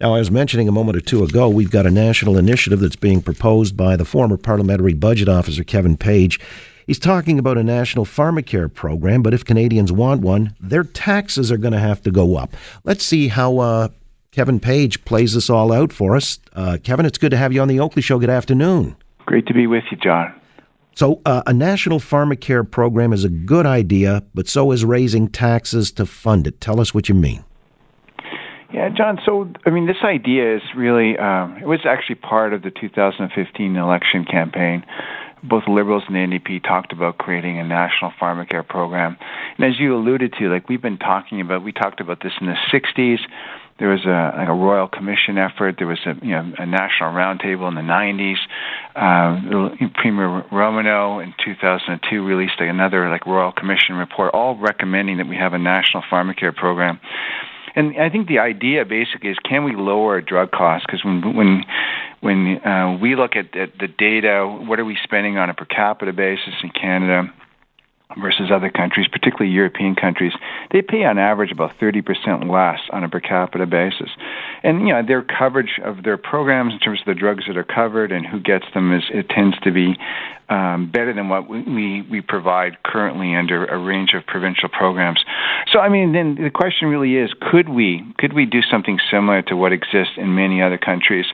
Now, I was mentioning a moment or two ago, we've got a national initiative that's being proposed by the former parliamentary budget officer, Kevin Page. He's talking about a national pharmacare program, but if Canadians want one, their taxes are going to have to go up. Let's see how uh, Kevin Page plays this all out for us. Uh, Kevin, it's good to have you on the Oakley Show. Good afternoon. Great to be with you, John. So, uh, a national pharmacare program is a good idea, but so is raising taxes to fund it. Tell us what you mean. Yeah, John. So, I mean, this idea is really, um, it was actually part of the 2015 election campaign. Both Liberals and the NDP talked about creating a national pharmacare program. And as you alluded to, like we've been talking about, we talked about this in the 60s. There was a, like a royal commission effort. There was a, you know, a national roundtable in the 90s. Uh, Premier Romanow in 2002 released another like royal commission report, all recommending that we have a national pharmacare program. And I think the idea basically is can we lower drug costs? Because when when when uh, we look at, at the data, what are we spending on a per capita basis in Canada? versus other countries, particularly European countries, they pay on average about 30% less on a per capita basis. And you know, their coverage of their programs in terms of the drugs that are covered and who gets them is it tends to be um, better than what we, we, provide currently under a range of provincial programs. So I mean, then the question really is, could we could we do something similar to what exists in many other countries?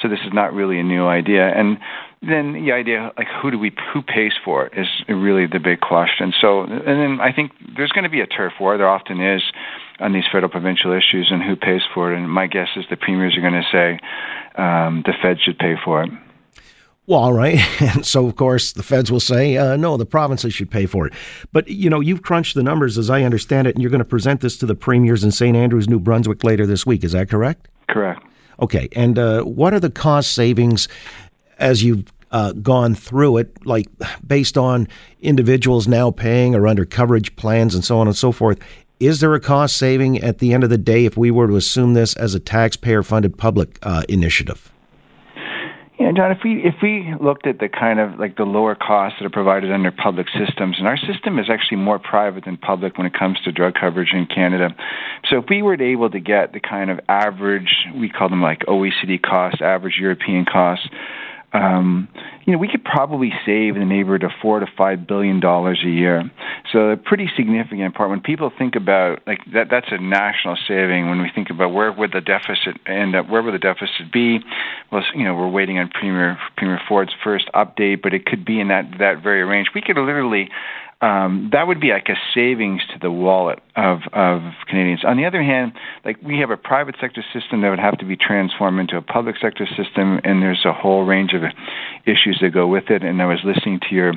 So this is not really a new idea, and then the idea like who do we who pays for it is really the big question. So and then I think there's going to be a turf war. There often is on these federal provincial issues and who pays for it. And my guess is the premiers are going to say um, the Fed should pay for it. Well, all right. And so, of course, the feds will say, uh, no, the provinces should pay for it. But, you know, you've crunched the numbers as I understand it, and you're going to present this to the premiers in St. Andrews, New Brunswick later this week. Is that correct? Correct. Okay. And uh, what are the cost savings as you've uh, gone through it, like based on individuals now paying or under coverage plans and so on and so forth? Is there a cost saving at the end of the day if we were to assume this as a taxpayer funded public uh, initiative? Yeah, John, if we if we looked at the kind of like the lower costs that are provided under public systems, and our system is actually more private than public when it comes to drug coverage in Canada. So if we were able to get the kind of average, we call them like OECD costs, average European costs um, you know, we could probably save in the neighborhood of four to five billion dollars a year. So a pretty significant part. When people think about like that, that's a national saving. When we think about where would the deficit end up, where would the deficit be? Well, you know, we're waiting on Premier Premier Ford's first update, but it could be in that that very range. We could literally um, that would be like a savings to the wallet of, of Canadians. On the other hand, like we have a private sector system that would have to be transformed into a public sector system, and there's a whole range of issues that go with it. And I was listening to your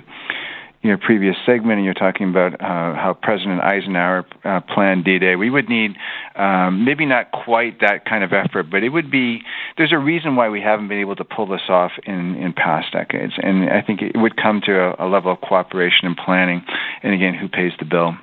your previous segment, and you're talking about uh, how President Eisenhower uh, planned D-Day. We would need um, maybe not quite that kind of effort, but it would be. There's a reason why we haven't been able to pull this off in in past decades, and I think it would come to a, a level of cooperation and planning. And again, who pays the bill?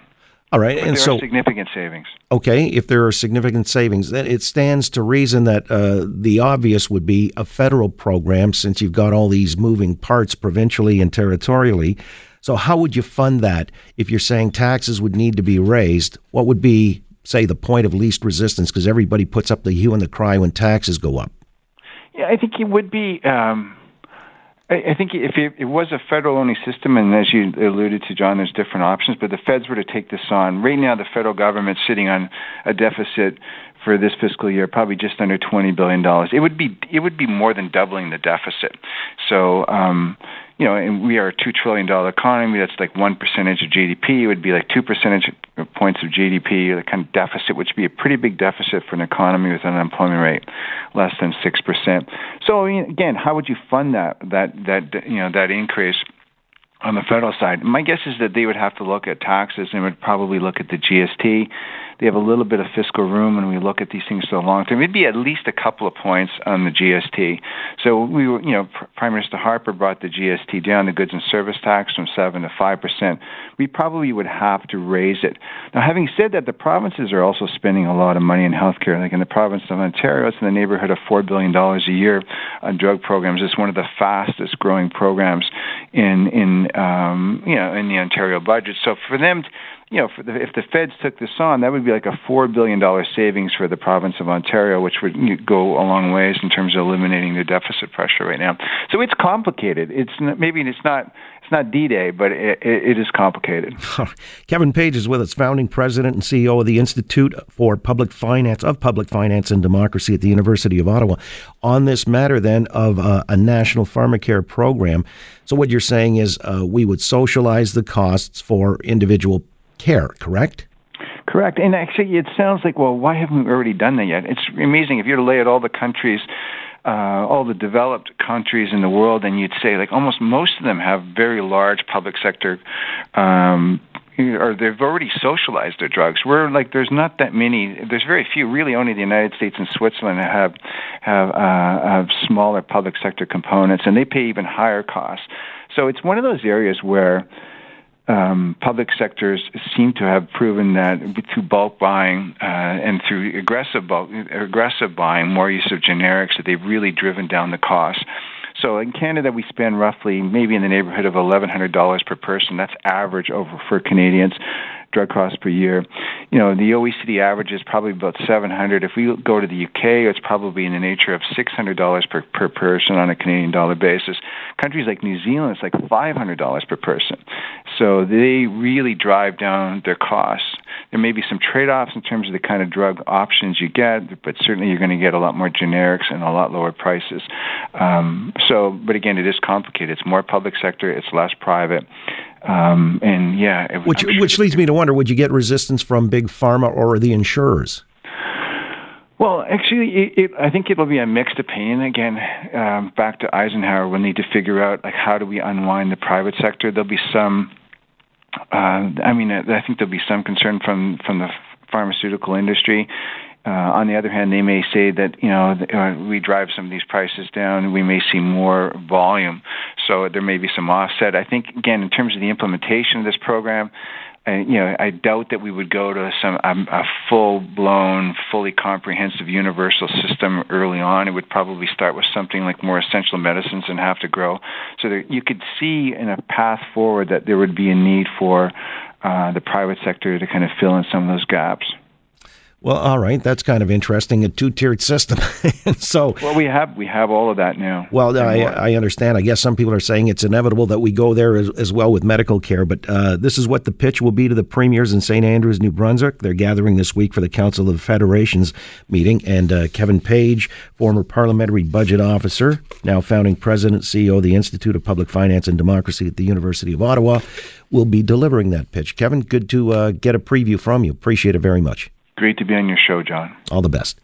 All right, but and there so are significant savings. Okay, if there are significant savings, then it stands to reason that uh, the obvious would be a federal program, since you've got all these moving parts provincially and territorially. So, how would you fund that if you're saying taxes would need to be raised? What would be, say, the point of least resistance? Because everybody puts up the hue and the cry when taxes go up. I think it would be. Um, I, think if it, it was a federal only system, and as you alluded to, John, there's different options, but the feds were to take this on. Right now, the federal government's sitting on a deficit for this fiscal year, probably just under twenty billion dollars. It would be it would be more than doubling the deficit. So, um, you know, and we are a two trillion dollar economy. That's like one percentage of GDP. It would be like two percentage points of GDP, the kind of deficit, which would be a pretty big deficit for an economy with an unemployment rate less than six percent. So again, how would you fund that that that you know that increase? on the federal side. My guess is that they would have to look at taxes and would probably look at the GST they have a little bit of fiscal room when we look at these things for the long term. It'd be at least a couple of points on the GST. So we were, you know, Prime Minister Harper brought the GST down, the goods and service tax from seven to five percent. We probably would have to raise it. Now, having said that, the provinces are also spending a lot of money in healthcare. Like in the province of Ontario, it's in the neighborhood of four billion dollars a year on drug programs. It's one of the fastest growing programs in in um, you know in the Ontario budget. So for them you know, the, if the feds took this on, that would be like a four billion dollar savings for the province of Ontario, which would go a long ways in terms of eliminating the deficit pressure right now. So it's complicated. It's maybe it's not it's not D-Day, but it, it is complicated. Kevin Page is with us, founding president and CEO of the Institute for Public Finance of Public Finance and Democracy at the University of Ottawa. On this matter, then, of uh, a national pharmacare program. So what you're saying is uh, we would socialize the costs for individual care, correct? Correct. And actually, it sounds like, well, why haven't we already done that yet? It's amazing. If you were to lay out all the countries, uh, all the developed countries in the world, and you'd say, like, almost most of them have very large public sector. Um, or they've already socialized their drugs. We're like there's not that many. There's very few. Really, only the United States and Switzerland have have, uh, have smaller public sector components, and they pay even higher costs. So it's one of those areas where um, public sectors seem to have proven that through bulk buying uh, and through aggressive bulk, aggressive buying, more use of generics, that they've really driven down the cost. So in Canada, we spend roughly maybe in the neighborhood of $1,100 per person. That's average over for Canadians drug costs per year. You know, the OECD average is probably about 700. If we go to the UK, it's probably in the nature of $600 per, per person on a Canadian dollar basis. Countries like New Zealand, it's like $500 per person. So they really drive down their costs. There may be some trade-offs in terms of the kind of drug options you get, but certainly you're going to get a lot more generics and a lot lower prices. Um, so, but again, it is complicated. It's more public sector. It's less private. Um, and yeah, which sure which leads me to wonder: Would you get resistance from big pharma or the insurers? Well, actually, it, it, I think it'll be a mixed opinion. Again, um, back to Eisenhower, we'll need to figure out like how do we unwind the private sector. There'll be some. Uh, I mean, I think there'll be some concern from from the pharmaceutical industry uh, on the other hand, they may say that you know uh, we drive some of these prices down, we may see more volume, so there may be some offset. I think again, in terms of the implementation of this program, uh, you know, I doubt that we would go to some um, a full-blown, fully comprehensive universal system early on. It would probably start with something like more essential medicines and have to grow. So there, you could see in a path forward that there would be a need for uh, the private sector to kind of fill in some of those gaps. Well, all right, that's kind of interesting. A two-tiered system. so, well, we have we have all of that now. Well, I, I, understand. I guess some people are saying it's inevitable that we go there as, as well with medical care. But uh, this is what the pitch will be to the premiers in St. Andrews, New Brunswick. They're gathering this week for the Council of Federations meeting, and uh, Kevin Page, former parliamentary budget officer, now founding president, CEO of the Institute of Public Finance and Democracy at the University of Ottawa, will be delivering that pitch. Kevin, good to uh, get a preview from you. Appreciate it very much. Great to be on your show, John. All the best.